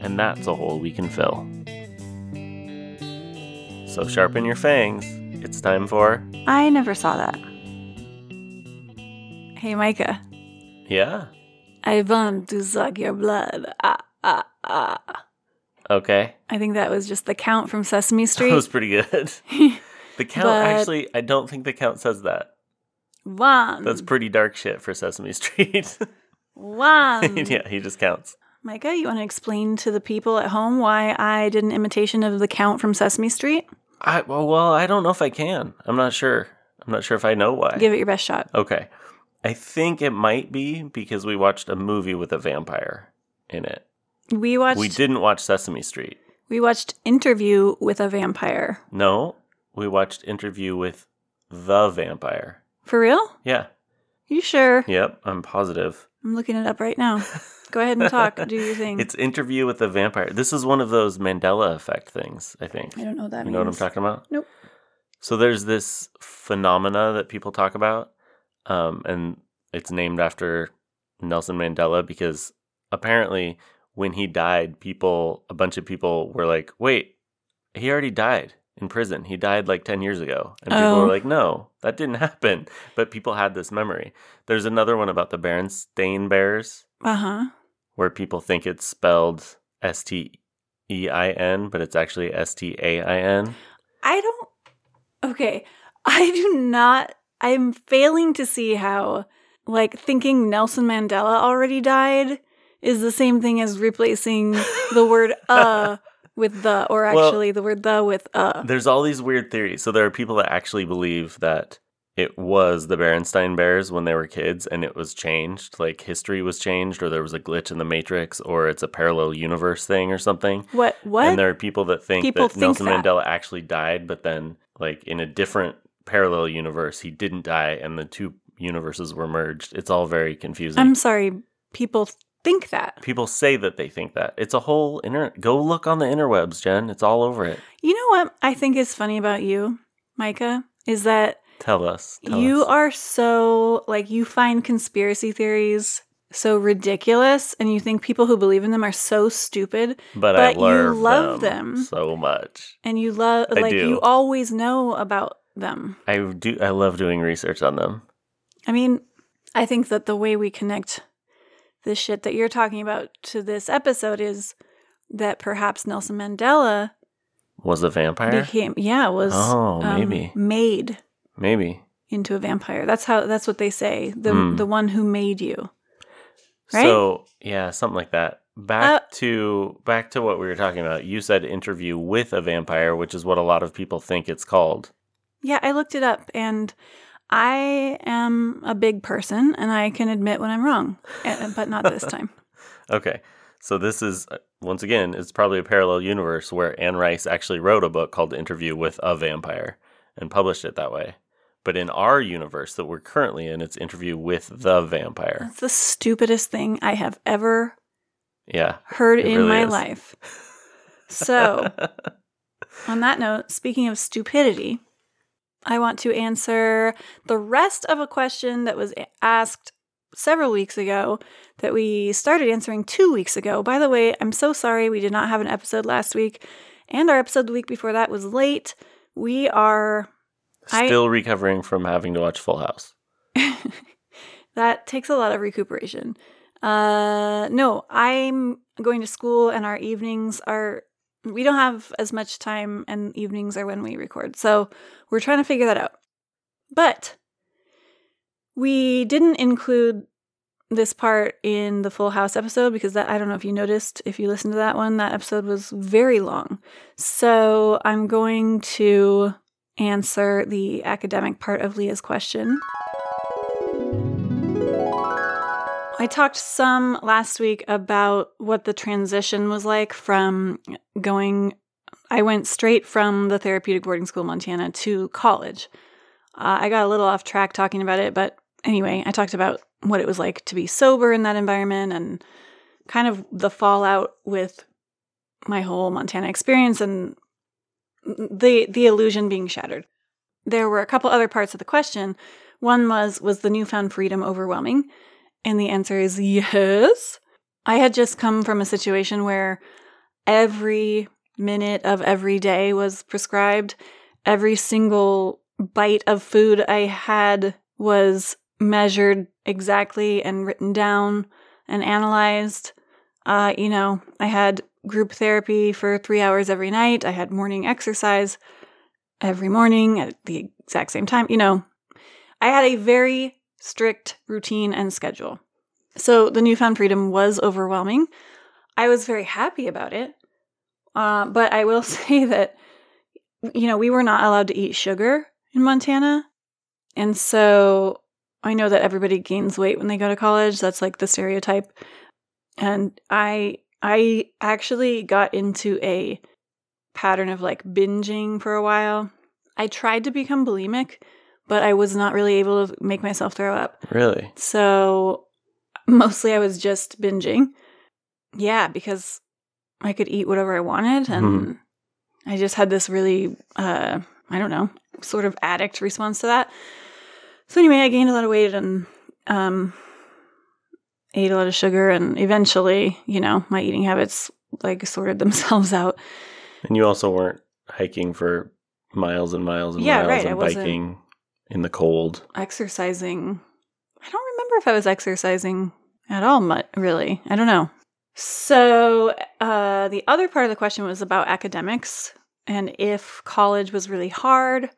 And that's a hole we can fill. So sharpen your fangs. It's time for. I never saw that. Hey, Micah. Yeah? I want to suck your blood. Ah, ah, ah. Okay. I think that was just the count from Sesame Street. That was pretty good. The count, But- actually, I don't think the count says that. one. That's pretty dark shit for Sesame Street. one. yeah, he just counts. Micah, you want to explain to the people at home why I did an imitation of the count from Sesame Street? I well, well, I don't know if I can. I'm not sure. I'm not sure if I know why. Give it your best shot. okay. I think it might be because we watched a movie with a vampire in it. We watched We didn't watch Sesame Street. we watched Interview with a Vampire. No, we watched Interview with the Vampire. For real? Yeah. You sure? Yep, I'm positive. I'm looking it up right now. Go ahead and talk. Do your thing. It's Interview with the Vampire. This is one of those Mandela effect things, I think. I don't know what that You means. know what I'm talking about? Nope. So there's this phenomena that people talk about, um, and it's named after Nelson Mandela because apparently when he died, people, a bunch of people were like, "Wait, he already died in prison. He died like ten years ago," and people Oh. were like, "No, that didn't happen." But people had this memory. There's another one about the Berenstain Bears Uh huh. Where people think it's spelled S T E I N, but it's actually S T A I N. I don't. Okay. I do not. I'm failing to see how, like, thinking Nelson Mandela already died is the same thing as replacing the word uh with the, or Well- actually the word the with uh. There's all these weird theories. So there are people that actually believe that it was the Berenstain Bears when they were kids and it was changed, like history was changed, or there was a glitch in the Matrix, or it's a parallel universe thing or something. What? What? And there are people that think People that think Nelson that. Mandela actually died, but then, like, in a different parallel universe, he didn't die and the two universes were merged. It's all very confusing. I'm sorry. People think that. people say that they think that. It's a whole internet Go look on the interwebs, Jen. It's all over it. You know what I think is funny about you, Micah, is that Tell us. Tell you us. are so like you find conspiracy theories so ridiculous and you think people who believe in them are so stupid but, I but you love, love them, them. so much. and you love like you always know about them. I do. I love doing research on them. I mean, I think that the way we connect the shit that you're talking about to this episode is that perhaps Nelson Mandela Was a vampire? became yeah, was Oh, um, maybe. made Maybe. into a vampire. That's how that's what they say. The Hmm. the one who made you. Right? So yeah, something like that. Back Uh, to back to what we were talking about. You said interview with a vampire, which is what a lot of people think it's called. Yeah, I looked it up and I am a big person and I can admit when I'm wrong, eh, but not this time. Okay. So this is uh, once again, it's probably a parallel universe where Anne Rice actually wrote a book called Interview with a Vampire and published it that way. But in our universe that we're currently in, it's Interview with the Vampire. That's the stupidest thing I have ever Yeah. heard in really my is. life. So, on that note, speaking of stupidity, I want to answer the rest of a question that was asked several weeks ago that we started answering two weeks ago. By the way, I'm so sorry we did not have an episode last week, and our episode the week before that was late. We are. I- Still recovering from having to watch Full House. that takes a lot of recuperation. Uh, no, I'm going to school, and our evenings are. We don't have as much time, and evenings are when we record. So we're trying to figure that out. But we didn't include this part in the Full House episode because that I don't know if you noticed if you listened to that one that episode was very long. So I'm going to answer the academic part of Leah's question. I talked some last week about what the transition was like from going. I went straight from the therapeutic boarding school Montana to college. Uh, I got a little off track talking about it, but anyway, I talked about what it was like to be sober in that environment and kind of the fallout with my whole Montana experience and the the illusion being shattered. There were a couple other parts of the question. One was was the newfound freedom overwhelming? And the answer is yes. I had just come from a situation where every minute of every day was prescribed. Every single bite of food I had was measured exactly and written down and analyzed. Uh, you know, I had group therapy for three hours every night. I had morning exercise every morning at the exact same time. You know, I had a very strict routine and schedule. So the newfound freedom was overwhelming. I was very happy about it. Uh, but I will say that, you know, we were not allowed to eat sugar in Montana. And so I know that everybody gains weight when they go to college. That's like the stereotype. And I I actually got into a pattern of like binging for a while. I tried to become bulimic, but I was not really able to make myself throw up. Really? So mostly I was just binging. Yeah, because I could eat whatever I wanted and Mhm. I just had this really uh I don't know, sort of addict response to that. So anyway, I gained a lot of weight and um ate a lot of sugar and eventually, you know, my eating habits like sorted themselves out. And you also weren't hiking for miles and miles and Yeah, miles right, I and wasn't- biking in the cold. exercising. I don't remember if I was exercising at all, mu- really. I don't know. So, uh, the other part of the question was about academics and if college was really hard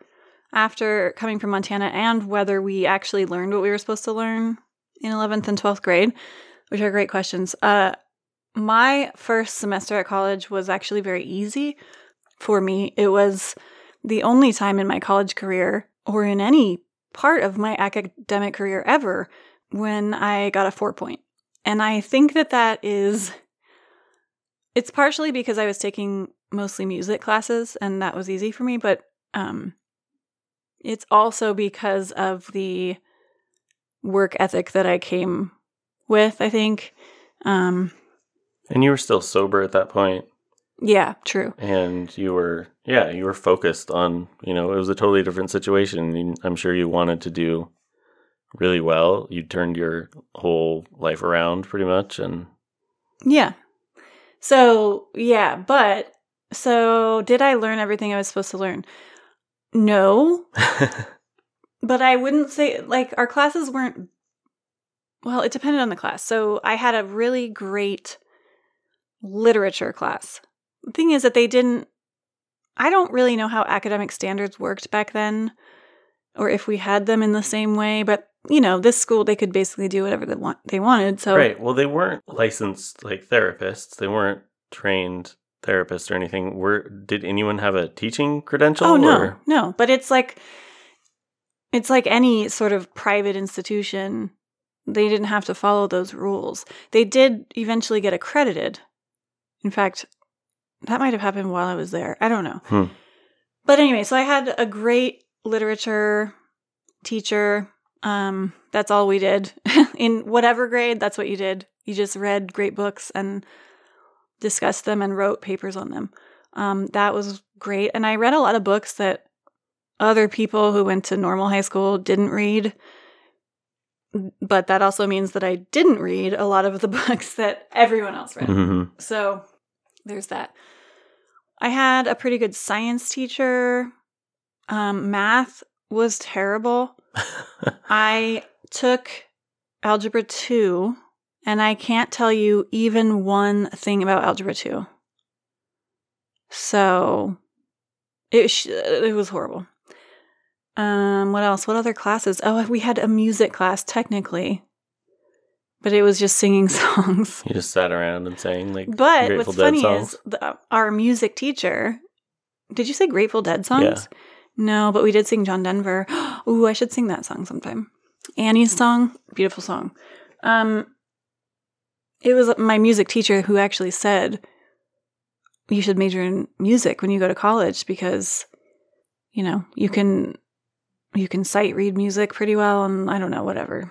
after coming from Montana and whether we actually learned what we were supposed to learn in 11th and 12th grade, which are great questions. Uh, my first semester at college was actually very easy for me. It was the only time in my college career or in any part of my academic career ever when I got a four point. And I think that that is, it's partially because I was taking mostly music classes and that was easy for me, but um, it's also because of the work ethic that I came with, I think. Um, And you were still sober at that point, yeah, true. and you were yeah, you were focused on, you know, it was a totally different situation. I'm sure you wanted to do really well. You turned your whole life around pretty much and Yeah. So, yeah, but so did I learn everything I was supposed to learn? No, but I wouldn't say like our classes weren't well, it depended on the class. So, I had a really great literature class. The thing is that they didn't I don't really know how academic standards worked back then or if we had them in the same way, but you know, this school they could basically do whatever they want they wanted. So Right. Well, they weren't licensed like therapists. They weren't trained therapists or anything. Were did anyone have a teaching credential? Oh no, or- no. But it's like it's like any sort of private institution. They didn't have to follow those rules. They did eventually get accredited. In fact, that might have happened while I was there. I don't know. Hmm. But anyway, so I had a great literature teacher. Um, that's all we did. In whatever grade, that's what you did. You just read great books and discussed them and wrote papers on them. Um, that was great. And I read a lot of books that other people who went to normal high school didn't read. But that also means that I didn't read a lot of the books that everyone else read. Mhm. So there's that. I had a pretty good science teacher. Um, math was terrible. I took Algebra 2, and I can't tell you even one thing about Algebra 2. So it, sh- it was horrible. Um, what else? What other classes? Oh, we had a music class, technically, but it was just singing songs. You just sat around and sang like But Grateful what's Dead funny songs. is the, our music teacher. Did you say Grateful Dead songs? Yeah. No, but we did sing John Denver. Ooh, I should sing that song sometime. Annie's song, beautiful song. Um, it was my music teacher who actually said you should major in music when you go to college because you know you can you can sight read music pretty well and i don't know whatever.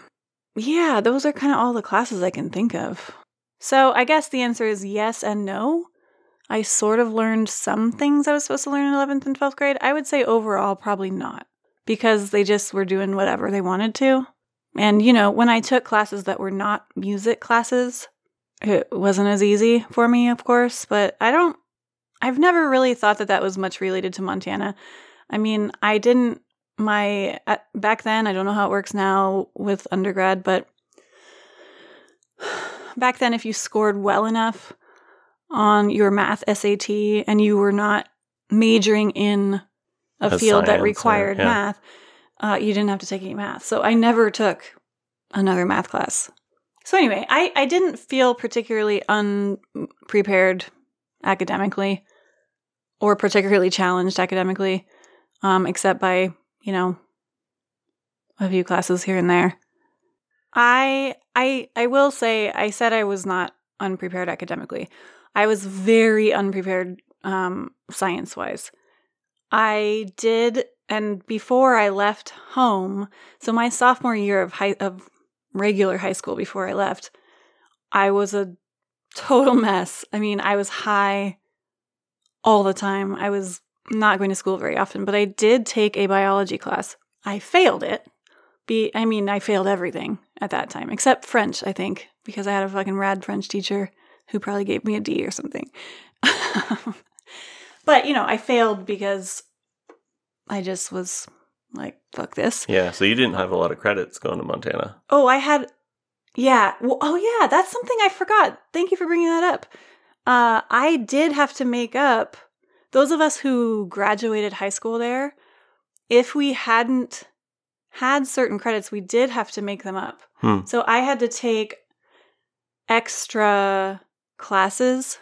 Yeah those are kind of all the classes i can think of. So i guess the answer is yes and no. I sort of learned some things i was supposed to learn in 11th and 12th grade. I would say overall probably not because they just were doing whatever they wanted to. And you know when i took classes that were not music classes it wasn't as easy for me of course but i don't I've never really thought that that was much related to Montana. I mean, I didn't my uh, back then, I don't know how it works now with undergrad, but back then if you scored well enough on your math SAT and you were not majoring in a, A field that science or- required yeah. math, uh, you didn't have to take any math. So I never took another math class. So anyway, I, I didn't feel particularly unprepared academically or particularly challenged academically, um, except by, you know, a few classes here and there. I I I will say I said I was not unprepared academically. I was very unprepared um, science wise. I did, and before I left home, so my sophomore year of high of regular high school before I left, I was a total mess. I mean, I was high all the time. I was not going to school very often, but I did take a biology class. I failed it. Be I mean, I failed everything at that time except French, I think, because I had a fucking rad French teacher who probably gave me a D or something. but, you know, I failed because I just was like, fuck this. Yeah, so you didn't have a lot of credits going to Montana. Oh, I had, yeah. Well, oh, yeah. That's something I forgot. Thank you for bringing that up. Uh, I did have to make up those of us who graduated high school there. If we hadn't had certain credits, we did have to make them up. Hmm. So I had to take extra classes.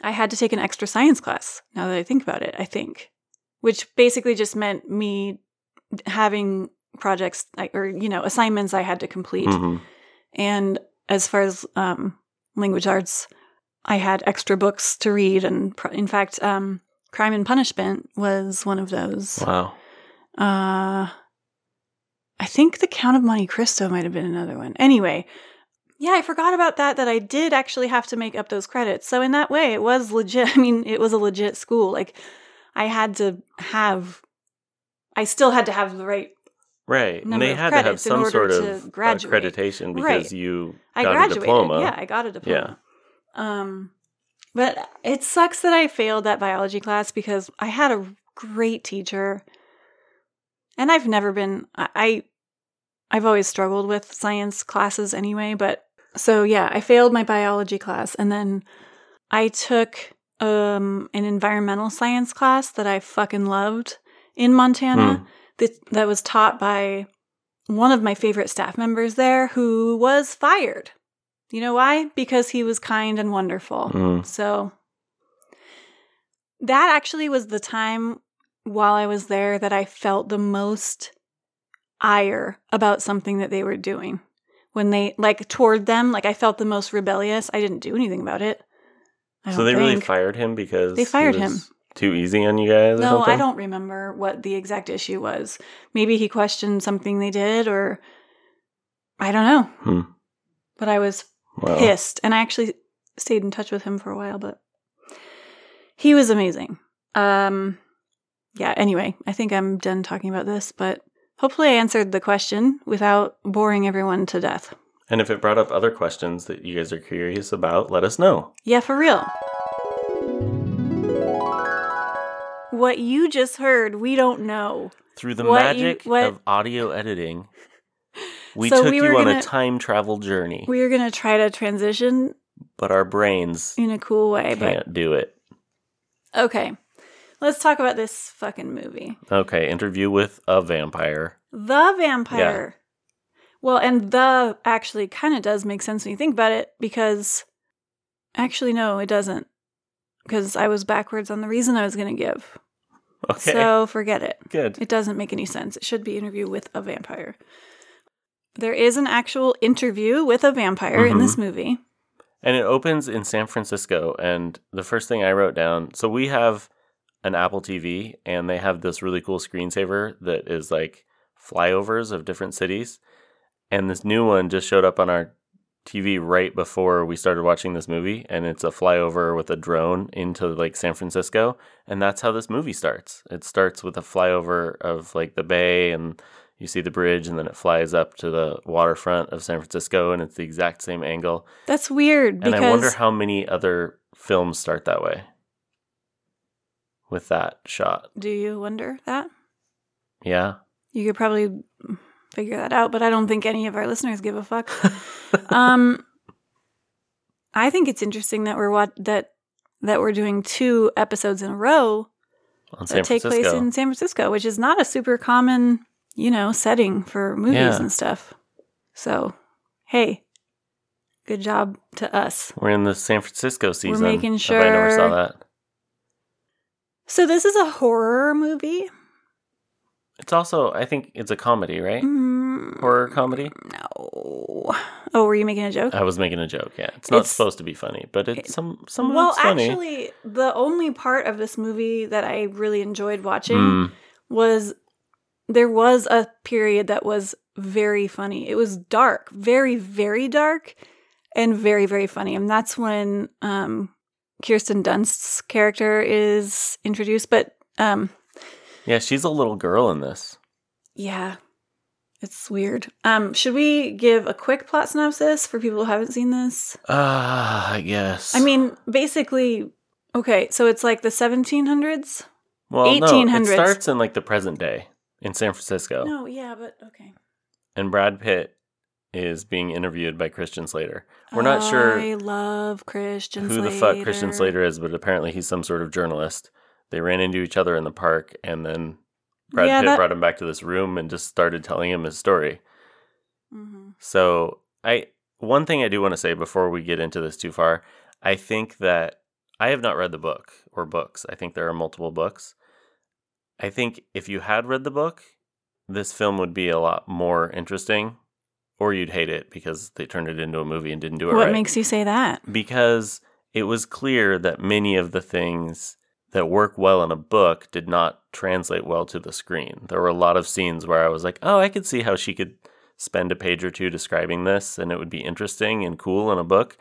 I had to take an extra science class. Now that I think about it, I think, which basically just meant me having projects or you know assignments I had to complete. Mhm. And as far as um, language arts, I had extra books to read, and pr- in fact, um, Crime and Punishment was one of those. Wow. Uh, I think The Count of Monte Cristo might have been another one. Anyway, yeah, I forgot about that. That I did actually have to make up those credits. So in that way, it was legit. I mean, it was a legit school. Like, I had to have. I still had to have the right Right. And they had to have some sort of graduate. accreditation because Right. you I got a diploma. Yeah, I got a diploma. Yeah. Um, but it sucks that I failed that biology class because I had a great teacher, and I've never been. I, I've always struggled with science classes anyway. But so yeah, I failed my biology class, and then I took um an environmental science class that I fucking loved in Montana. Hmm. That that was taught by one of my favorite staff members there who was fired. You know why? Because he was kind and wonderful. Mm. So that actually was the time while I was there that I felt the most ire about something that they were doing. When they like toward them, like I felt the most rebellious. I didn't do anything about it. I So they really fired him because They he fired him. Too easy on you guys? No? I don't remember what the exact issue was. Maybe he questioned something they did, or I don't know. Hmm. But I was Wow. pissed, and I actually stayed in touch with him for a while. But he was amazing. Um, yeah. Anyway, I think I'm done talking about this, but hopefully I answered the question without boring everyone to death. And if it brought up other questions that you guys are curious about, let us know. Yeah, for real. What you just heard, we don't know. Through the What you- magic what- of audio editing, we So took we you on gonna- a time travel journey, We are gonna try to transition but our brains in a cool way, but can't do it. Okay. Let's talk about this fucking movie. Okay, interview with a vampire. The Vampire. Well, and the actually kind of does make sense when you think about it because actually, no, it doesn't. Because I was backwards on the reason I was going to give. Okay, So forget it. good. It doesn't make any sense. It should be interview with a vampire. There is an actual interview with a vampire in Mhm. this movie. And it opens in San Francisco. And the first thing I wrote down so we have an Apple TV, and they have this really cool screensaver that is like flyovers of different cities. And this new one just showed up on our TV right before we started watching this movie. And it's a flyover with a drone into like San Francisco. And that's how this movie starts. It starts with a flyover of like the bay and you see the bridge and then it flies up to the waterfront of San Francisco and it's the exact same angle. That's weird And because I wonder how many other films start that way with that shot. do you wonder that? Yeah. You could probably figure that out, but I don't think any of our listeners give a fuck. um, I think it's interesting that we're that that we're doing two episodes in a row On San that take Francisco. place in San Francisco, which is not a super common, you know, setting for movies Yeah. and stuff. So, hey, good job to us. We're in the San Francisco season. making if I never saw that. So this is a horror movie. It's also, I think it's a comedy, right? Mm, Horror comedy. no. Oh, were you making a joke? I was making a joke. Yeah, it's not It's- supposed to be funny, but it's some some well, it's funny. actually, the only part of this movie that I really enjoyed watching Mm, was there was a period that was very funny. It was dark, very, very dark, and very, very funny. And that's when um, Kirsten Dunst's character is introduced. But um, yeah, she's a little girl in this. yeah, it's weird. Um, should we give a quick plot synopsis for people who haven't seen this? Ah, I guess. I mean, basically, okay, so it's like the 1700s. well, no, it starts in like the present day in San Francisco, No, yeah, but okay. and Brad Pitt is being interviewed by Christian Slater. We're not sure I love Christian who the fuck Christian Slater is, but apparently he's some sort of journalist. They ran into each other in the park, and then Brad Yeah, Pitt that- brought him back to this room and just started telling him his story. hmm So I one thing I do want to say before we get into this too far, I think that I have not read the book or books. I think there are multiple books. I think if you had read the book, this film would be a lot more interesting, or you'd hate it because they turned it into a movie and didn't do it right. What right makes you say that? because it was clear that many of the things that work well in a book did not translate well to the screen. There were a lot of scenes where I was like, "Oh, I could see how she could spend a page or two describing this and it would be interesting and cool in a book."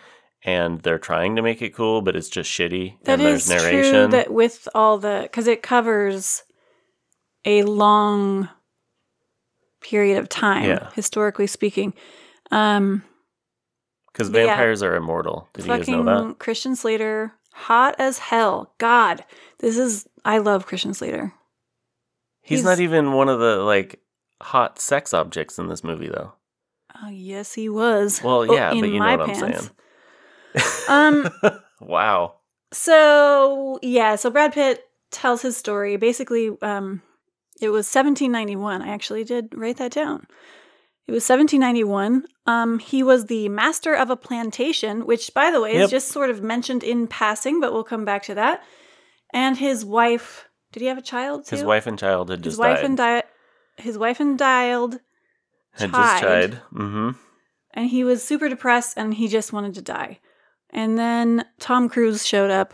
And they're trying to make it cool, but it's just shitty That and is there's narration. true. That with all the because it covers a long period of time, Yeah. historically speaking. Um, Because but yeah. vampires are immortal. Did you guys know fucking that? Christian Slater, hot as hell. God, this is I love Christian Slater. He's, he's- not even one of the like hot sex objects in this movie, though. Uh, yes, he was. Well, Oh, yeah, in but you know what I'm saying. Um, wow. So yeah, so Brad Pitt tells his story. Basically, um, it was 1791. I actually did write that down. It was 1791. Um, he was the master of a plantation, which, by the way, Yep. is just sort of mentioned in passing, but we'll come back to that. And his wife. Did he have a child? Too? His wife and child had His just wife died. and di- His wife and died, had just died. Mm-hmm. and he was super depressed, and he just wanted to die. And then Tom Cruise showed up,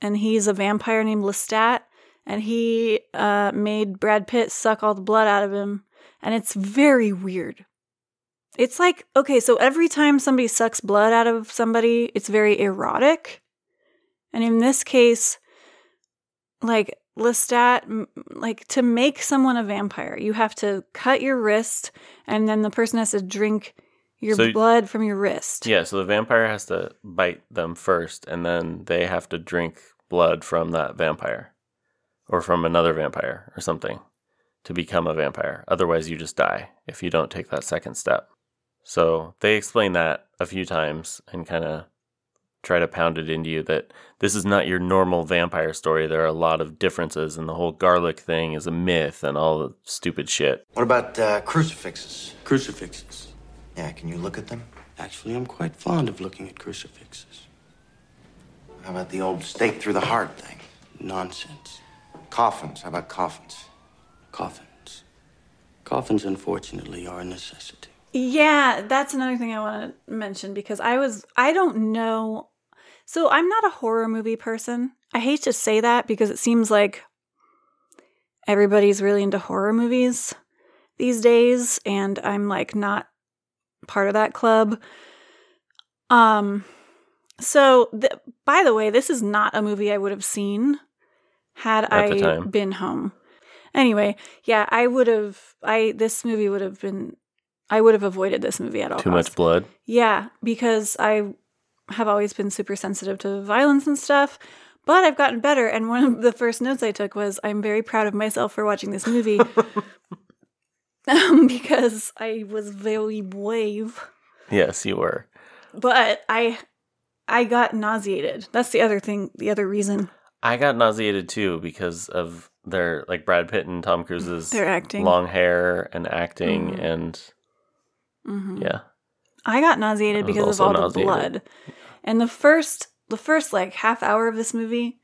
and he's a vampire named Lestat, and he uh, made Brad Pitt suck all the blood out of him, and it's very weird. It's like okay, so every time somebody sucks blood out of somebody, it's very erotic, and in this case, like Lestat, like to make someone a vampire, you have to cut your wrist, and then the person has to drink your So- blood from your wrist. Yeah, so the vampire has to bite them first, and then they have to drink blood from that vampire, or from another vampire, or something, to become a vampire. Otherwise, you just die if you don't take that second step. So they explain that a few times and kind of try to pound it into you that this is not your normal vampire story. There are a lot of differences, and the whole garlic thing is a myth and all the stupid shit. What about uh, crucifixes? Crucifixes. Yeah, can you look at them? Actually, I'm quite fond of looking at crucifixes. How about the old stake through the heart thing? Nonsense. Coffins. How about coffins? Coffins. Coffins, unfortunately, are a necessity. Yeah, that's another thing I want to mention because I was I don't know. So I'm not a horror movie person. I hate to say that because it seems like everybody's really into horror movies these days and I'm like not part of that club. Um so th- by the way, this is not a movie I would have seen had I been home. Anyway, yeah, I would have I this movie would have been I would have avoided this movie at all Too costs. much blood. Yeah, because I have always been super sensitive to violence and stuff, but I've gotten better. And one of the first notes I took was I'm very proud of myself for watching this movie um, because I was very brave. Yes, you were. But I, I got nauseated. That's the other thing. The other reason I got nauseated too because of their like Brad Pitt and Tom Cruise's they're acting. long hair and acting Mhm. and Mhm. yeah. I got nauseated was because of all the blood. And the first, the first like half hour of this movie,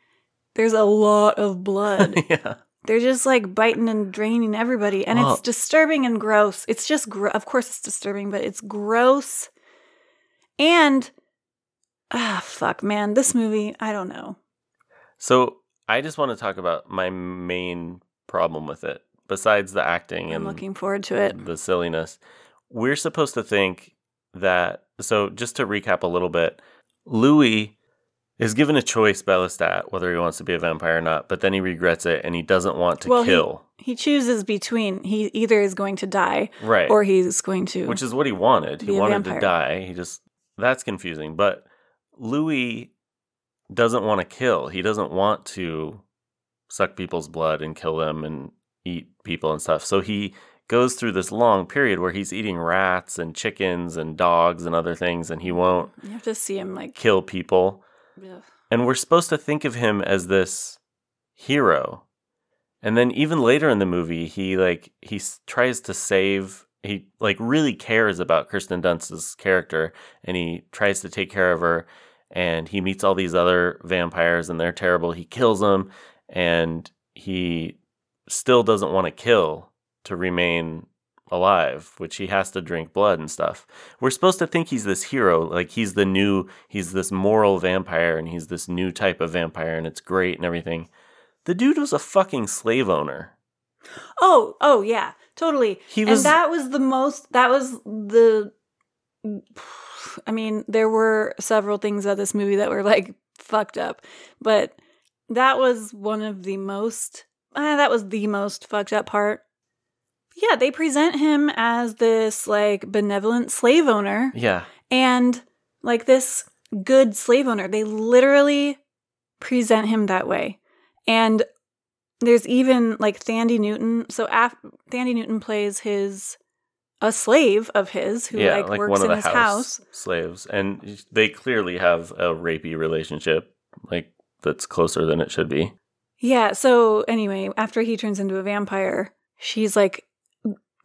there's a lot of blood. yeah. They're just like biting and draining everybody, and it's disturbing and gross. It's just, of course, it's disturbing, but it's gross. And ah, fuck, man, this movie, I don't know. So I just want to talk about my main problem with it, besides the acting I'm and looking forward to it. the silliness. We're supposed to think that. So just to recap a little bit, Louis is given a choice by Lestat whether he wants to be a vampire or not, but then he regrets it and he doesn't want to Well, kill. He chooses between he either is going to die right. or he's going to. which is what he wanted. He wanted to die. He just that's confusing. But Louis doesn't want to kill. He doesn't want to suck people's blood and kill them and eat people and stuff. So he goes through this long period where he's eating rats and chickens and dogs and other things and he won't you have to see him like. kill people. ugh. And we're supposed to think of him as this hero. And then even later in the movie, he like he tries to save. He like really cares about Kirsten Dunst's character, and he tries to take care of her. And he meets all these other vampires, and they're terrible. He kills them, and he still doesn't want to kill to remain alive, which he has to drink blood and stuff. We're supposed to think he's this hero, like he's the new, he's this moral vampire, and he's this new type of vampire, and it's great and everything. The dude was a fucking slave owner. Oh, oh yeah, totally. He was- and that was the most. That was the. I mean, there were several things of this movie that were like fucked up, but that was one of the most. Uh, that was the most fucked up part. Yeah, they present him as this like benevolent slave owner Yeah, and like this good slave owner. They literally present him that way. And there's even like Thandi Newton. So af- Thandi Newton plays his a slave of his who yeah, like, like, works one of in his house, house. slaves, and they clearly have a rapey relationship, like that's closer than it should be. Yeah. So anyway, after he turns into a vampire, she's like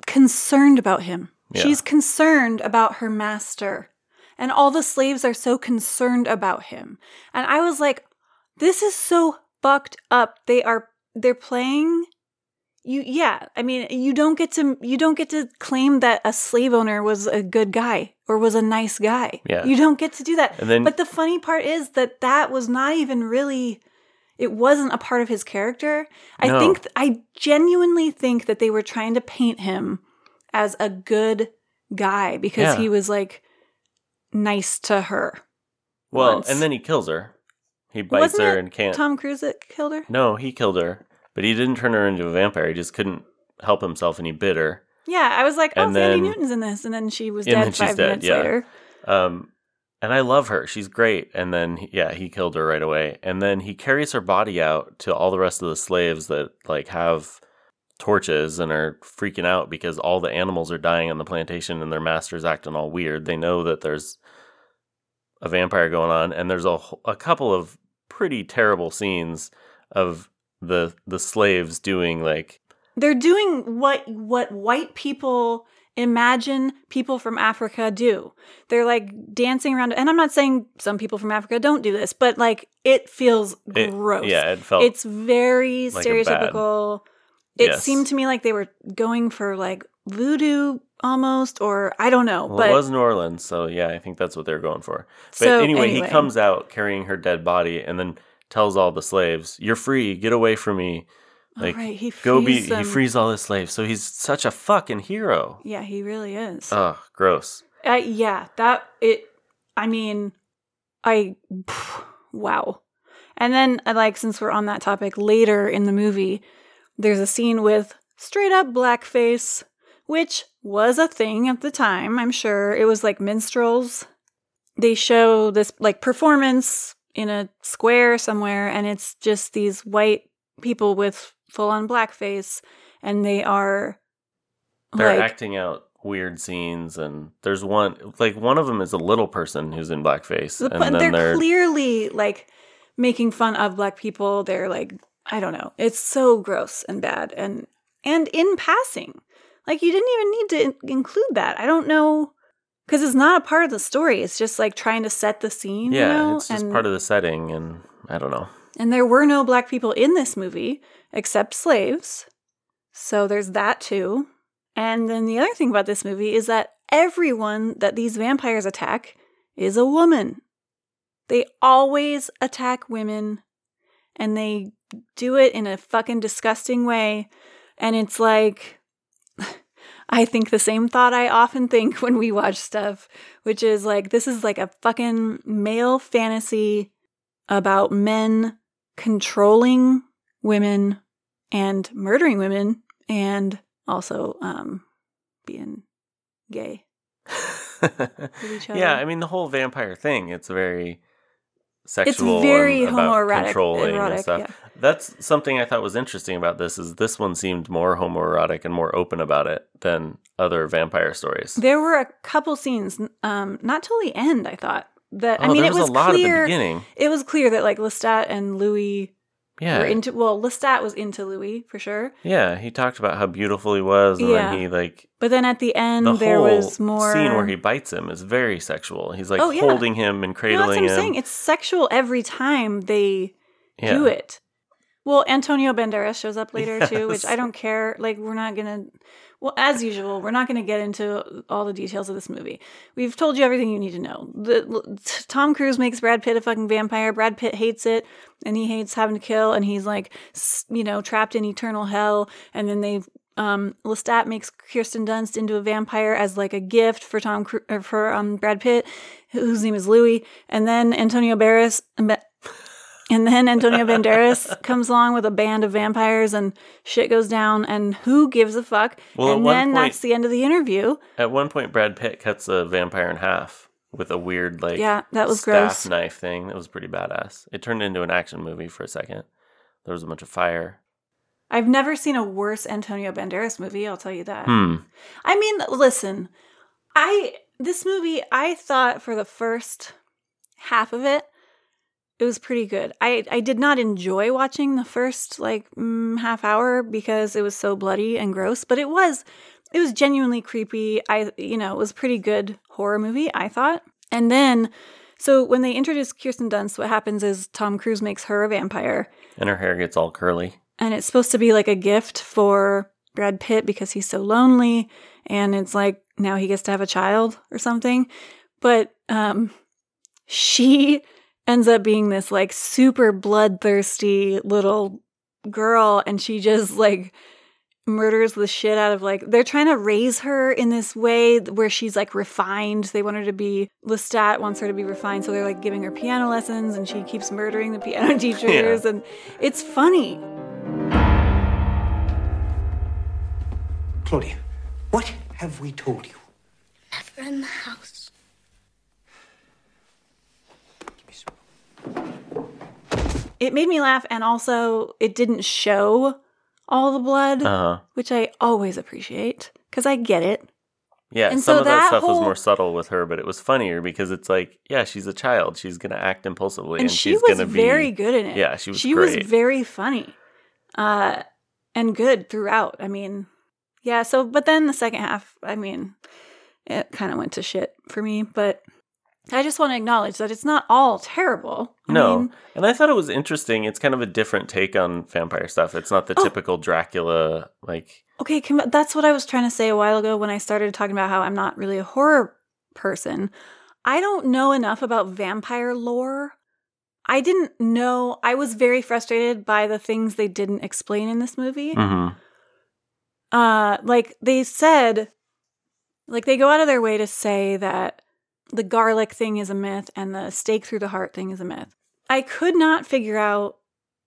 concerned about him. Yeah. She's concerned about her master. And all the slaves are so concerned about him. And I was like, this is so fucked up. They are they're playing you yeah, I mean, you don't get to you don't get to claim that a slave owner was a good guy or was a nice guy. Yeah. You don't get to do that. And then- but the funny part is that that was not even really it wasn't a part of his character. I No. think I genuinely think that they were trying to paint him as a good guy because Yeah. he was like nice to her. Well, once. and then he kills her. He bites Wasn't her and can't. Tom Cruise that killed her? No, he killed her, but he didn't turn her into a vampire. He just couldn't help himself, and he bit her. Yeah, I was like, oh, And Thandi then- Newton's in this, and then she was dead five dead, minutes yeah. later. Um, and I love her. She's great. And then, yeah, he killed her right away. And then he carries her body out to all the rest of the slaves that like have torches and are freaking out because all the animals are dying on the plantation and their master's acting all weird. They know that there's a vampire going on, and there's a a couple of pretty terrible scenes of the the slaves doing like They're doing what what white people imagine people from Africa do. They're like dancing around, and I'm not saying some people from Africa don't do this, but like it feels it, gross. Yeah, it felt it's very like stereotypical. It Yes. seemed to me like they were going for like voodoo almost, or I don't know. Well, but it was New Orleans, so yeah, I think that's what they're going for. But So, anyway, he comes out carrying her dead body and then tells all the slaves, "You're free. Get away from me." Oh, Like, right, he go be. Them. He frees all the slaves. So he's such a fucking hero. yeah, he really is. Ugh, gross. Uh, yeah, that it. I mean, I wow. And then, like, since we're on that topic, later in the movie, there's a scene with straight up blackface, which was a thing at the time. I'm sure it was like minstrels. They show this like performance in a square somewhere, and it's just these white people with full on blackface, and they are They're like acting out weird scenes, and there's one like one of them is a little person who's in blackface, The- and they're, they're, clearly like making fun of black people. They're like, I don't know. It's so gross and bad. And and in passing, like you didn't even need to in- include that. I don't know because it's not a part of the story. It's just like trying to set the scene. yeah, you know? it's just and, part of the setting, and I don't know. and there were no black people in this movie except slaves. So there's that too. And then the other thing about this movie is that everyone that these vampires attack is a woman. They always attack women and they do it in a fucking disgusting way. And it's like, I think the same thought I often think when we watch stuff, which is like, this is like a fucking male fantasy about men controlling women and murdering women and also um, being gay. yeah. I mean the whole vampire thing. It's very sexual. very and about homoerotic- controlling and stuff. yeah. That's something I thought was interesting about this. Is this one seemed more homoerotic and more open about it than other vampire stories. There were a couple scenes, um, not till the end. I thought that. I Oh, mean, there it was was a lot at the clear. beginning. It was clear that like Lestat and Louis Yeah, were into. Well, Lestat was into Louis for sure, yeah. He talked about how beautiful he was, and Yeah. then he like but then at the end the there whole was more scene where he bites him is very sexual. He's like Oh, yeah. holding him and No, cradling that's what I'm him. saying. It's sexual every time they yeah. do it. Well, Antonio Banderas shows up later too, which I don't care. Like, we're not gonna. Well, as usual, we're not gonna get into all the details of this movie. We've told you everything you need to know. The, Tom Cruise makes Brad Pitt a fucking vampire. Brad Pitt hates it, and he hates having to kill, and he's like, you know, trapped in eternal hell. And then they, um, Lestat makes Kirsten Dunst into a vampire as like a gift for Tom Cru- or for um Brad Pitt, whose name is Louis. And then Antonio Barris. And then Antonio Banderas comes along with a band of vampires and shit goes down and who gives a fuck? Well, and then point- that's the end of the interview. At one point, Brad Pitt cuts a vampire in half with a weird like Yeah, that was staff gross. knife thing. That was pretty badass. It turned into an action movie for a second. There was a bunch of fire. I've never seen a worse Antonio Banderas movie, I'll tell you that. Hmm. I mean, listen, I this movie I thought for the first half of it it was pretty good. I I did not enjoy watching the first like mm, half hour because it was so bloody and gross, but it was it was genuinely creepy. I you know, it was a pretty good horror movie, I thought. And then so when they introduce Kirsten Dunst, what happens is Tom Cruise makes her a vampire And her hair gets all curly. and it's supposed to be like a gift for Brad Pitt because he's so lonely and it's like now he gets to have a child or something but um she ends up being this like super bloodthirsty little girl and she just like murders the shit out of like they're trying to raise her in this way where she's like refined they want her to be lestat wants her to be refined so they're like giving her piano lessons and she keeps murdering the piano teachers and it's funny Claudia, what have we told you? Never in the house. Give me some. It made me laugh and also it didn't show all the blood Uh huh. which i always appreciate because i get it Yeah, And some so of that, that stuff was more subtle with her, but it was funnier because it's like, yeah, she's a child. She's gonna act impulsively, and and, she she's was gonna be very good in it Yeah, she was she great. was very funny uh and good throughout i mean yeah so but then the second half i mean it kind of went to shit for me but I just want to acknowledge that it's not all terrible. I no, mean, and I thought it was interesting. It's kind of a different take on vampire stuff. It's not the Oh. typical Dracula like. okay, that's what I was trying to say a while ago when I started talking about how I'm not really a horror person. I don't know enough about vampire lore. I didn't know. I was very frustrated by the things they didn't explain in this movie. hmm uh like they said like they go out of their way to say that the garlic thing is a myth and the stake through the heart thing is a myth. I could not figure out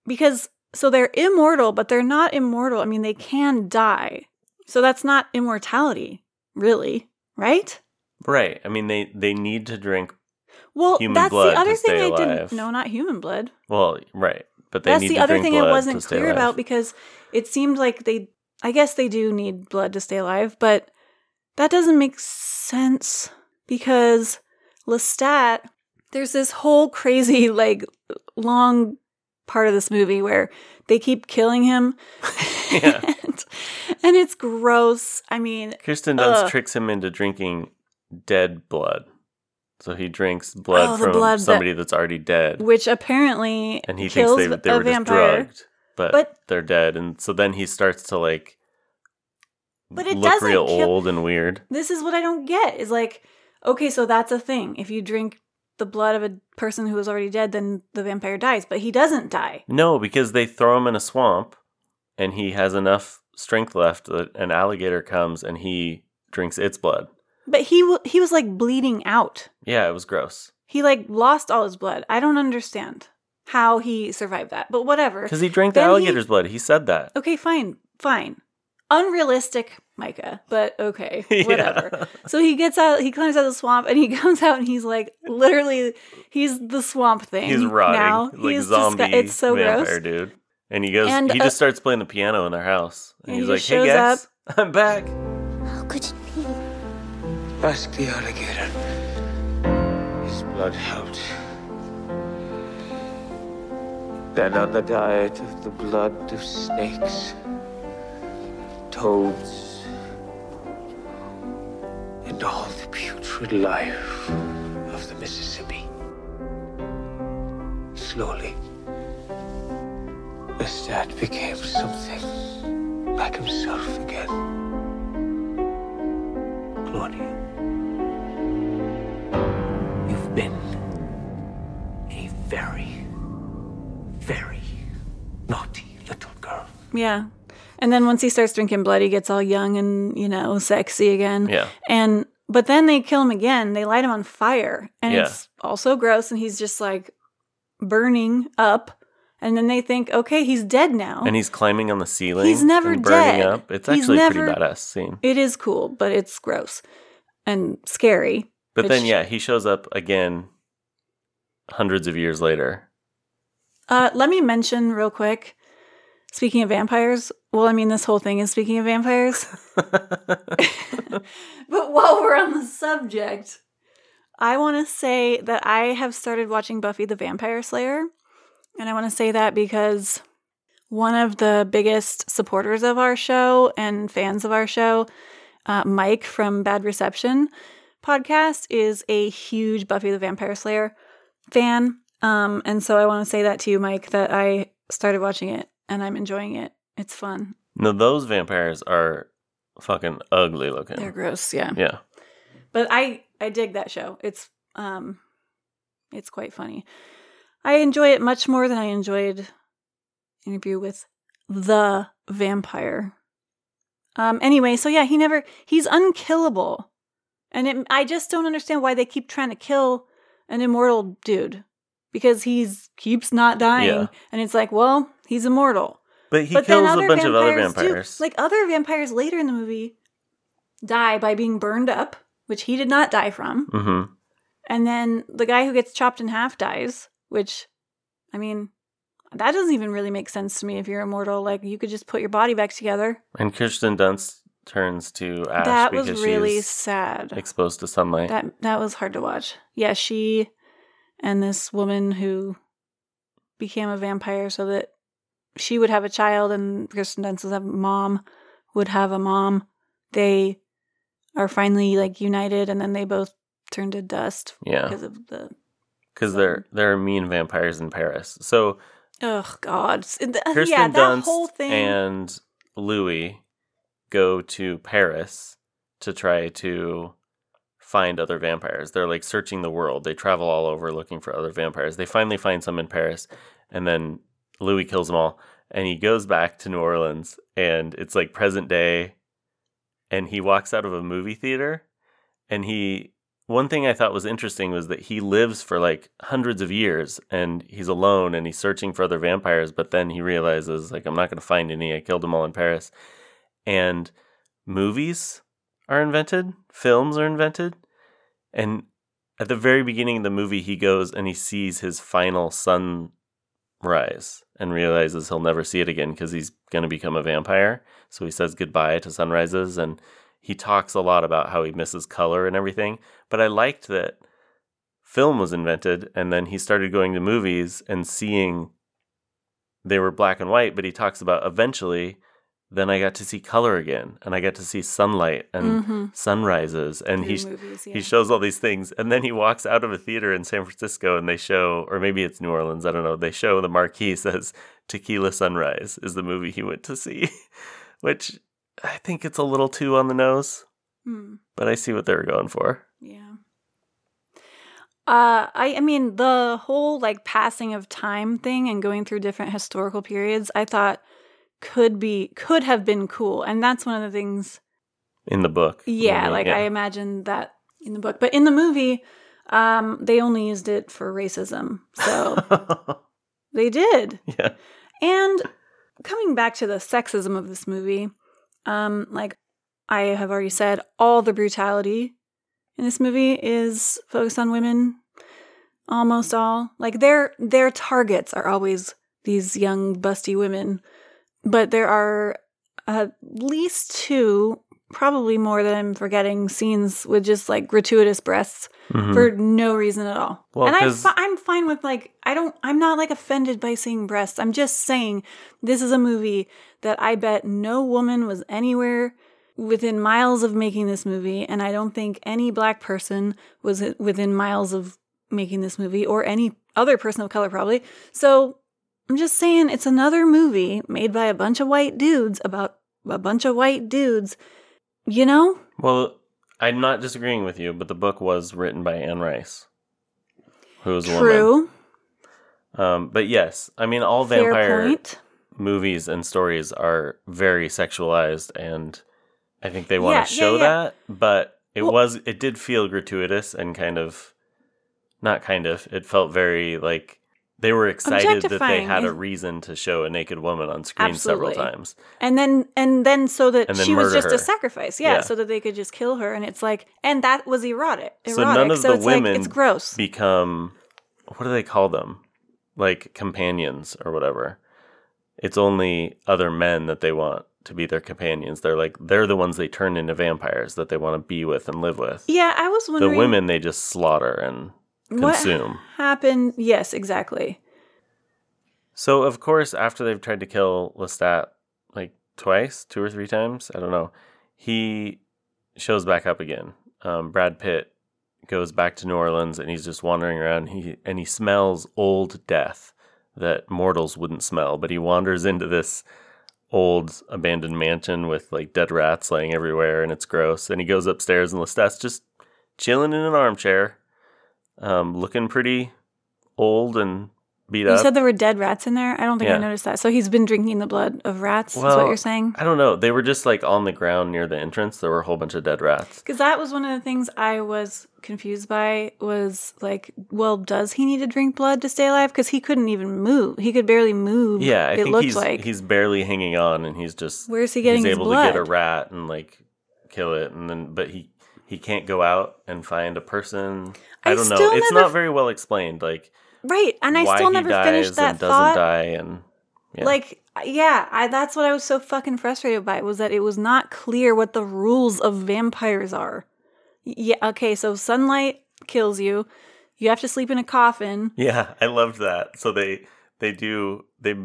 because so they're immortal but they're not immortal. I mean they can die. So that's not immortality really right? Right. I mean, they they need to drink. well that's the other thing i alive. didn't no not human blood. Well, right, but they that's the other thing i wasn't clear about because it seemed like they i guess they do need blood to stay alive but that doesn't make sense because lestat there's this whole crazy like long part of this movie where they keep killing him Yeah. and, and it's gross i mean Kirsten Dunst Ugh. tricks him into drinking dead blood. So he drinks blood Oh, from blood that- somebody that's already dead. which apparently and he kills thinks they, they were just drugged, but, But- they're dead. And so then he starts to like But it look doesn't real kill- old and weird. this is what I don't get is like, okay, so that's a thing. If you drink the blood of a person who is already dead, then the vampire dies, but he doesn't die. No, because they throw him in a swamp and he has enough strength left that an alligator comes and he drinks its blood. But he w- he was like bleeding out. Yeah, it was gross. He like lost all his blood. I don't understand how he survived that, but whatever. Because he drank the Then he- alligator's blood. He said that. Okay, fine, fine. Unrealistic, Micah, but okay, Yeah. whatever. So he gets out, he climbs out of the swamp, and he comes out, and he's like, literally, he's the swamp thing. He's rotting. now. like He's zombie disgu- It's so vampire gross. dude. And he goes And, he uh, just starts playing the piano in their house. And Yeah, he's he like, Hey shows guys, I'm back. How could it be? Ask the alligator. His blood helped. Then on the diet of the blood of snakes, toads, and all the putrid life of the Mississippi. Slowly, Lestat became something like himself again. Claudia. You've been a very, very naughty little girl. Yeah. And then once he starts drinking blood, he gets all young and, you know, sexy again. Yeah. And, but then they kill him again. They light him on fire. And Yeah. it's also gross. And he's just like burning up. And then they think, okay, he's dead now. And he's climbing on the ceiling. He's never dead. up. It's He's actually a pretty badass scene. it is cool, but it's gross and scary. But then yeah, he shows up again hundreds of years later. Uh, let me mention real quick. Speaking of vampires, well, I mean, this whole thing is speaking of vampires. but while we're on the subject, I want to say that I have started watching Buffy the Vampire Slayer. And I want to say that because one of the biggest supporters of our show and fans of our show, uh, Mike from Bad Reception podcast, is a huge Buffy the Vampire Slayer fan. Um, and so I want to say that to you, Mike, that I started watching it and I'm enjoying it. It's fun. no, those vampires are fucking ugly looking. They're gross, yeah. Yeah. But I I dig that show. It's um it's quite funny. I enjoy it much more than I enjoyed interview with the vampire. Um anyway, so yeah, he never he's unkillable. And it, I just don't understand why they keep trying to kill an immortal dude because he's keeps not dying Yeah. and it's like, well, he's immortal. But he but kills a bunch of other vampires vampires. Like other vampires later in the movie die by being burned up, which he did not die from. mm-hmm. And then the guy who gets chopped in half dies, which, I mean, that doesn't even really make sense to me if you're immortal. Like, you could just put your body back together. And Kirsten Dunst turns to ash that was really sad. exposed to sunlight. That that was hard to watch. Yeah, she and this woman who became a vampire so that she would have a child and Kristen Dunst's mom would have a mom. They are finally like united and then they both turn to dust Yeah. because of the. because they're they're mean vampires in Paris. So Oh God! Kirsten yeah, that Dunst whole thing. and Louis go to Paris to try to find other vampires. They're like searching the world. They travel all over looking for other vampires. They finally find some in Paris, and then Louis kills them all. And he goes back to New Orleans, and it's like present day. And he walks out of a movie theater, and he one thing I thought was interesting was that he lives for like hundreds of years and he's alone and he's searching for other vampires, but then he realizes, like, I'm not going to find any. I killed them all in Paris. And movies are invented, films are invented. And at the very beginning of the movie, he goes and he sees his final sunrise and realizes he'll never see it again because he's going to become a vampire. So he says goodbye to sunrises and he talks a lot about how he misses color and everything. But I liked that film was invented and then he started going to movies and seeing they were black and white, but he talks about eventually then I got to see color again and I got to see sunlight and Mhm. sunrises and Through he movies, yeah. he shows all these things and then he walks out of a theater in San Francisco and they show or maybe it's New Orleans, I don't know. They show the marquee says Tequila Sunrise is the movie he went to see, which I think it's a little too on the nose, Hmm. but I see what they were going for. Yeah. Uh, I I mean the whole like passing of time thing and going through different historical periods, I thought could be could have been cool, and that's one of the things. in the book. Yeah, like yeah. I imagine that in the book, but in the movie, um, they only used it for racism, so they did. yeah. And coming back to the sexism of this movie, um, like I have already said, all the brutality in this movie is focused on women. Almost all. Like their their targets are always these young busty women. But there are at least two, probably more that I'm forgetting, scenes with just like gratuitous breasts Mhm. for no reason at all. Well, and I'm 'cause- fi- I'm fine with like I don't I'm not like offended by seeing breasts. I'm just saying this is a movie that I bet no woman was anywhere within miles of making this movie and I don't think any black person was within miles of making this movie or any other person of color probably. So I'm just saying it's another movie made by a bunch of white dudes about a bunch of white dudes. You know? Well, I'm not disagreeing with you, but the book was written by Anne Rice, who was a woman. True. Um, but yes, I mean all Fair vampire point. movies and stories are very sexualized, and I think they want Yeah, to yeah, show yeah. that. But it Well- was it did feel gratuitous and kind of not kind of. It felt very like they were excited that they had a reason to show a naked woman on screen Absolutely. several times. and then and then so that then she was just her. a sacrifice yeah, Yeah. so that they could just kill her and it's like and that was erotic erotic So none of the it's women like it's gross become what do they call them? Like companions or whatever. It's only other men that they want to be their companions. They're like they're the ones they turn into vampires that they want to be with and live with. yeah i was wondering. the women they just slaughter and what consume. happened yes exactly So of course, after they've tried to kill Lestat like twice, two or three times, I don't know, he shows back up again. Um, Brad Pitt goes back to New Orleans and he's just wandering around. He and he smells old death that mortals wouldn't smell, but he wanders into this old abandoned mansion with like dead rats laying everywhere and it's gross. And he goes upstairs and Lestat's just chilling in an armchair, um, looking pretty old and beat you up. You said there were dead rats in there i don't think i noticed that so he's been drinking the blood of rats is what you're saying I don't know. They were just like on the ground near the entrance. There were a whole bunch of dead rats. because that was one of the things i was confused by was like well does he need to drink blood to stay alive because he couldn't even move he could barely move Yeah, I it think looked he's like he's barely hanging on, and he's just Where's he getting he's able to get a rat and like kill it, and then but he he can't go out and find a person. I, I don't know. It's never not very well explained. Like right and i still never finished that and doesn't thought die, and yeah. Like, yeah, I, that's what I was so fucking frustrated by was that it was not clear what the rules of vampires are. Yeah, okay, so sunlight kills you. You have to sleep in a coffin. Yeah, I loved that. So they they do they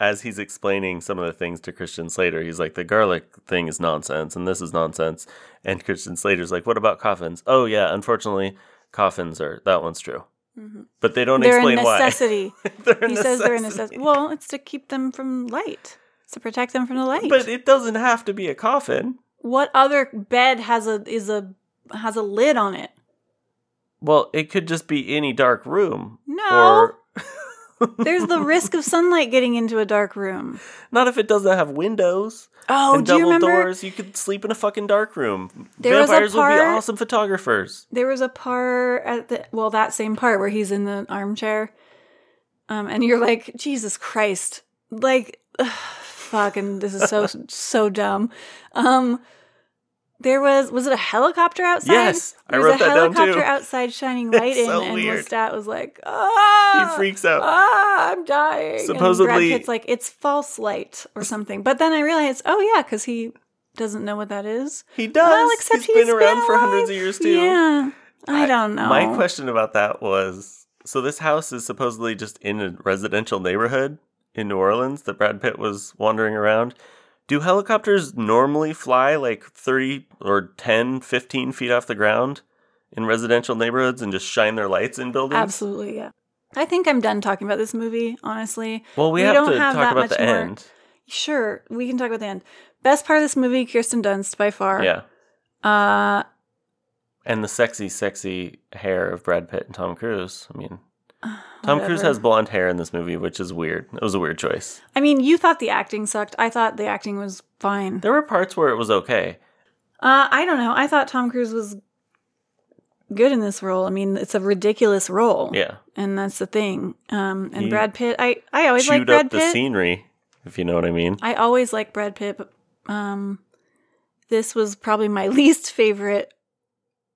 as he's explaining some of the things to Christian Slater, he's like, the garlic thing is nonsense and this is nonsense. And Christian Slater's like, what about coffins? Oh, yeah, unfortunately, coffins are, that one's true. Mm-hmm. But they don't they're a explain why. necessity. They're a he says they're a necessity. necessity. Well, it's to keep them from light. It's to protect them from the light. But it doesn't have to be a coffin. what other bed has a is a has a lid on it? Well, it could just be any dark room. No. Or There's the risk of sunlight getting into a dark room. not if it doesn't have windows. Oh, and do you double remember doors. You could sleep in a fucking dark room. There Vampires would be awesome photographers. there was a part at the well that same part where he's in the armchair, um, and you're like Jesus Christ, like ugh, fucking this is so so dumb. Um, there was was it a helicopter outside? Yes, I there was wrote a that down, helicopter too. outside shining light in, so and weird. Lestat was like, ah, He freaks out. ah, I'm dying. and Supposedly- Brad Pitt's like, it's false light or something. But then I realized, oh yeah, because he doesn't know what that is. He does. Well, except he's been around for hundreds of years too. Yeah, I, don't know. My question about that was so this house is supposedly just in a residential neighborhood in New Orleans that Brad Pitt was wandering around. Do helicopters normally fly like 30 or 10, 15 feet off the ground in residential neighborhoods and just shine their lights in buildings? Absolutely, yeah. I think I'm done talking about this movie, honestly. Well, we, We have don't to have talk that about much the more. end. Sure, we can talk about the end. Best part of this movie, Kirsten Dunst by far. Yeah. Uh, And the sexy, sexy hair of Brad Pitt and Tom Cruise. I mean, Tom Cruise has blonde hair in this movie, which is weird. It was a weird choice. I mean, you thought the acting sucked. I thought the acting was fine. There were parts where it was okay. Uh, I don't know. I thought Tom Cruise was good in this role. I mean, it's a ridiculous role. Yeah. And that's the thing. Um, and He Brad Pitt, I, I always like Brad Pitt. Shoot up the scenery, if you know what I mean. I always like Brad Pitt, but um, this was probably my least favorite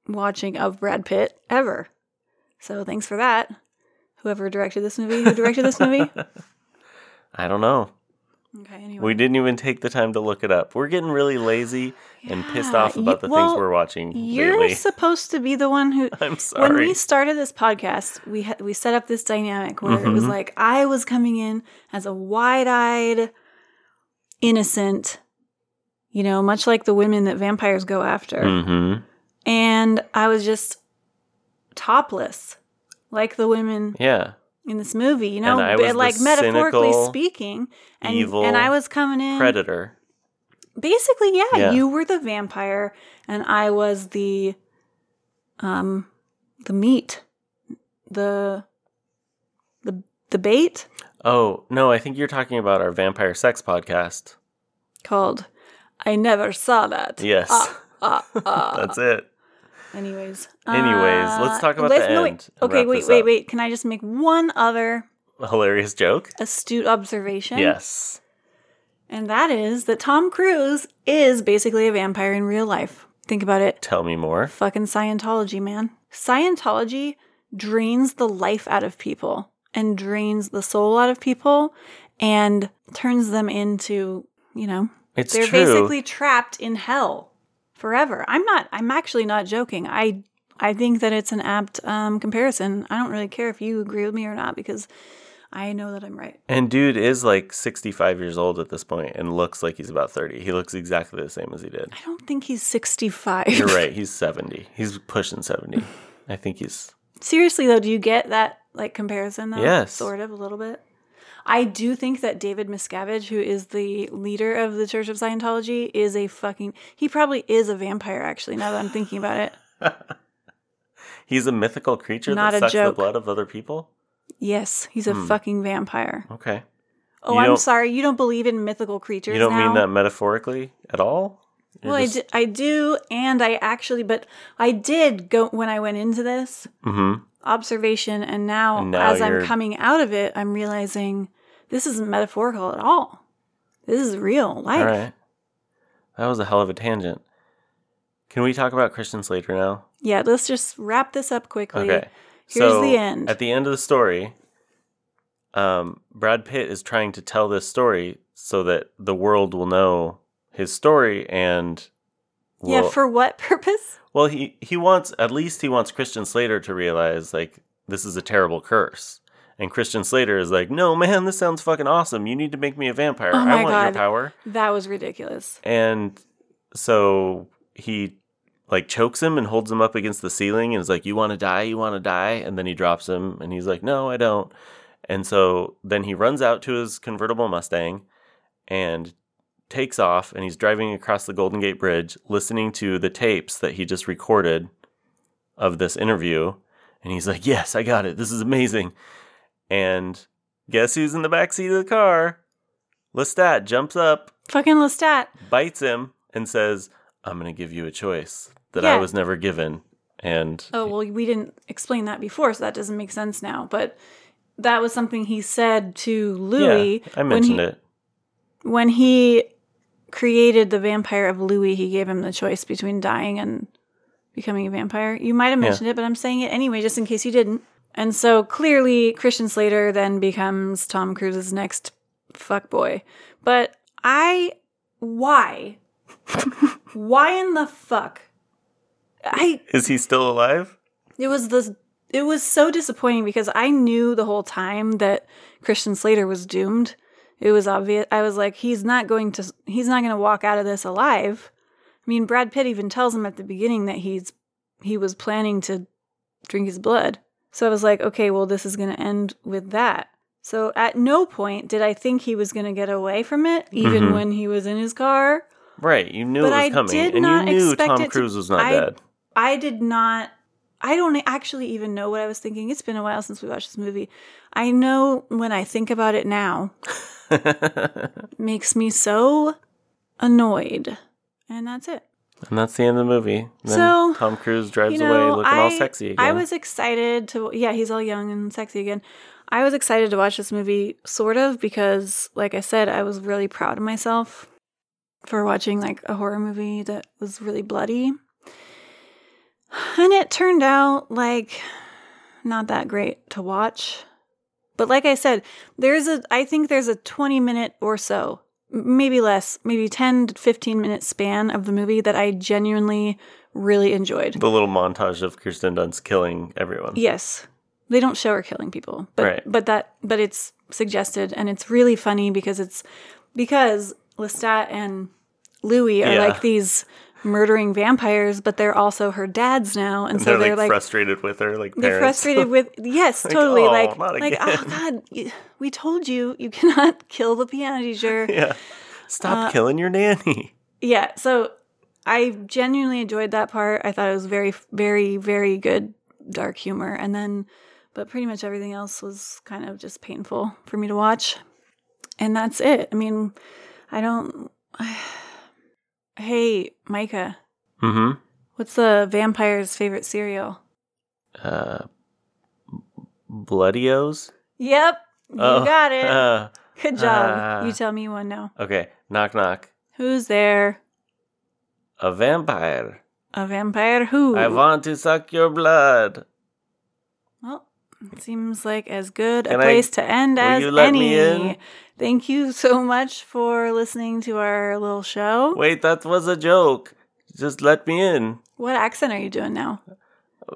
watching of Brad Pitt ever. So thanks for that. Whoever directed this movie, who directed this movie? I don't know. Okay, anyway. We didn't even take the time to look it up. We're getting really lazy and pissed off about you- the well, things we're watching You're lately. supposed to be the one who. I'm sorry. When we started this podcast, we ha- we set up this dynamic where it was Mhm. like I was coming in as a wide-eyed, innocent, you know, much like the women that vampires go after, mm-hmm. and I was just topless, like the women Yeah. in this movie. You know, And I but, like metaphorically cynical, speaking, and evil and I was coming in Predator. basically yeah, Yeah. you were the vampire and i was the um the meat the the the bait Oh, no, I think you're talking about our vampire sex podcast. called i never saw that Yes. Ah, ah, ah. That's it. Anyways Anyways, let's uh, talk about the no, end and okay wait wait up. wait can i just make one other A hilarious joke? astute observation Yes. and that is that tom cruise is basically a vampire in real life think about it Tell me more. fucking Scientology, man. Scientology drains the life out of people and drains the soul out of people and turns them into, you know, It's they're true. basically trapped in hell forever. I'm not I'm actually not joking. I I think that it's an apt um, comparison. I don't really care if you agree with me or not because I know that I'm right. And dude is like 65 years old at this point and looks like he's about 30. He looks exactly the same as he did. I don't think he's 65. You're right. He's 70. He's pushing 70. I think he's. Seriously though, do you get that like comparison though? Yes. Sort of a little bit. I do think that David Miscavige, who is the leader of the Church of Scientology, is a fucking he probably is a vampire actually, now that I'm thinking about it. He's a mythical creature Not that sucks the blood of other people? Yes, he's a fucking vampire. Okay. Oh, Hmm. You I'm sorry, you don't believe in mythical creatures You don't now? mean that metaphorically at all? You're Well, just- I, do, I do, and I actually, but I did go when I went into this Mhm. Observation, and now, And now as I'm coming out of it, I'm realizing this isn't metaphorical at all. This is real life. All right. That was a hell of a tangent. Can we talk about Christian Slater now? Yeah, let's just wrap this up quickly. Okay. Here's so the end. At the end of the story, um, Brad Pitt is trying to tell this story so that the world will know his story and yeah, for what purpose? well he he wants at least he wants Christian Slater to realize like this is a terrible curse And Christian Slater is like, "No, man, this sounds fucking awesome. You need to make me a vampire. Oh I want God. your power." That was ridiculous. And so he like chokes him and holds him up against the ceiling and is like, "You want to die? You want to die?" And then he drops him and he's like, "No, I don't." And so then he runs out to his convertible Mustang and takes off and he's driving across the Golden Gate Bridge listening to the tapes that he just recorded of this interview and he's like, "Yes, I got it. This is amazing." And guess who's in the back seat of the car? Lestat jumps up Fucking Lestat. bites him and says, I'm going to give you a choice that I was never given. And Oh, well, we didn't explain that before, so that doesn't make sense now. But that was something he said to Louis yeah, I mentioned when he, it. when he created the vampire of Louis. He gave him the choice between dying and becoming a vampire. You might have Yeah. mentioned it, but I'm saying it anyway, just in case you didn't. And so clearly, Christian Slater then becomes Tom Cruise's next fuckboy. But I, why, why in the fuck? I Is he still alive? it was the it was so disappointing because I knew the whole time that Christian Slater was doomed. It was obvious. I was like, he's not going to he's not going to walk out of this alive. I mean, Brad Pitt even tells him at the beginning that he's he was planning to drink his blood. So I was like, okay, well, this is going to end with that. So at no point did I think he was going to get away from it, even Mhm. when he was in his car. Right. You knew But it was I coming. did and not you knew expect Tom it to- Cruise was not I- dead. I did not. I don't actually even know what I was thinking. It's been a while since we watched this movie. I know when I think about it now, it makes me so annoyed. And that's it. and that's the end of the movie. Then So, Tom Cruise drives you know, away looking I, all sexy again. I was excited to, yeah, he's all young and sexy again. I was excited to watch this movie, sort of, because, like I said, I was really proud of myself for watching like a horror movie that was really bloody. And it turned out like not that great to watch. But like I said, there's a, I think there's a 20 minute or so, maybe less, maybe 10 to 15 minute span of the movie that I genuinely really enjoyed. the little montage of Kirsten Dunst killing everyone. Yes. They don't show her killing people, but Right. but that but it's suggested and it's really funny because it's because Lestat and Louis are Yeah. like these murdering vampires, but they're also her dads now, and, And so they're, they're, like, like, frustrated with her, like they're parents. frustrated with yes, Like, totally "Oh, like like oh god, we told you you cannot kill the piano teacher. yeah. Stop Uh, killing your nanny. yeah so i genuinely enjoyed that part i thought it was very very very good dark humor and then but pretty much everything else was kind of just painful for me to watch and that's it i mean i don't hey micah Mm-hmm. what's the vampire's favorite cereal Uh, Bloodios? yep you Oh, got it uh, good job uh, you tell me one now okay. Knock knock. who's there A vampire. a vampire who I want to suck your blood. Well, it seems like as good a Can I- place to end as you let any. me in? Thank you so much for listening to our little show. Wait, that was a joke. Just let me in. What accent are you doing now?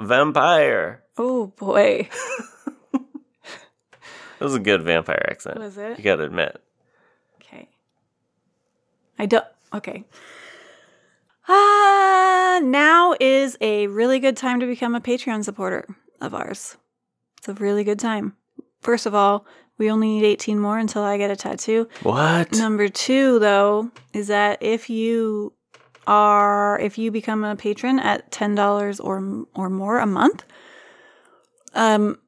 Vampire. Oh boy, That was a good vampire accent. was it? You gotta admit. Okay. I don't. Okay. Ah, now is a really good time to become a Patreon supporter of ours. It's a really good time. First of all, we only need 18 more until I get a tattoo. What? Number two, though, is that if you are if you become a patron at ten dollars or or more a month, um,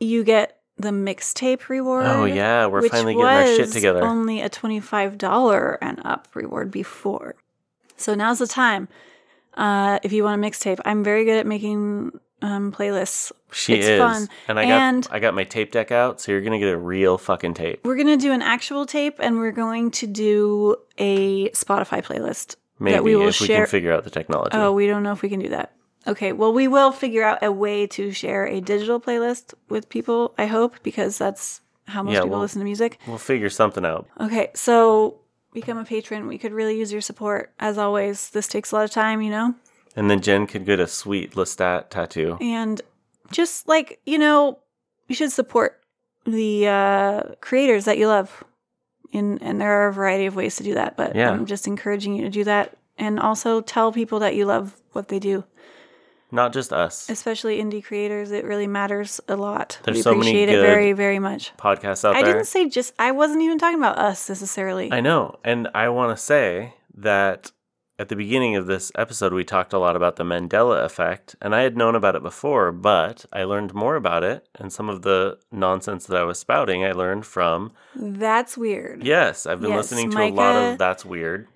you get the mixtape reward. Oh yeah, we're finally getting our shit together. Only a twenty five dollar and up reward before, so now's the time. Uh, if you want a mixtape, I'm very good at making um, playlists. she it's is. fun. And I And- got I got my tape deck out, so you're gonna get a real fucking tape. We're gonna do an actual tape, and we're going to do a Spotify playlist Maybe that we will if we share. can figure out the technology. Oh, we don't know if we can do that. Okay, well, we will figure out a way to share a digital playlist with people, I hope, because that's how most Yeah, people well- listen to music. We'll figure something out. Okay, so become a patron. We could really use your support. As always, this takes a lot of time, you know? And then Jen could get a sweet Lestat tattoo. And just like, you know, you should support the uh, creators that you love. In, and there are a variety of ways to do that, but Yeah. I'm just encouraging you to do that. And also tell people that you love what they do, Not just us. especially indie creators. It really matters a lot. There's we so many appreciate it good very, very much. Podcasts out I there. didn't say just, I wasn't even talking about us necessarily. I know. And I want to say that at the beginning of this episode, we talked a lot about the Mandela effect. And I had known about it before, but I learned more about it. And some of the nonsense that I was spouting, I learned from, That's weird. yes, I've been Yes, listening to a lot of That's Weird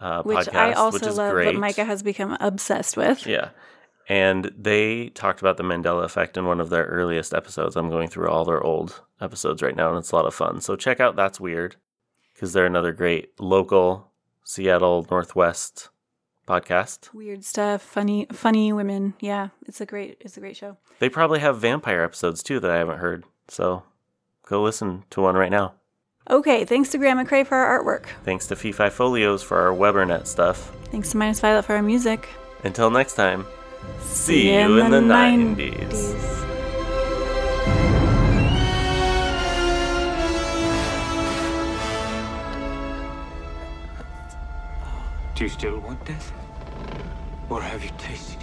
uh, which podcasts, I also which is love, great. but Micah has become obsessed with. Yeah. And they talked about the Mandela effect in one of their earliest episodes. I'm going through all their old episodes right now, and it's a lot of fun. So check out That's Weird because they're another great local Seattle Northwest podcast. Weird stuff, funny, funny women. Yeah, it's a great, it's a great show. They probably have vampire episodes too that I haven't heard. So go listen to one right now. Okay, thanks to Grandma Cray for our artwork. Thanks to Fifi Folios for our Webernet stuff. Thanks to Minus Violet for our music. Until next time, see you in the 90s. Do you still want death? Or have you tasted?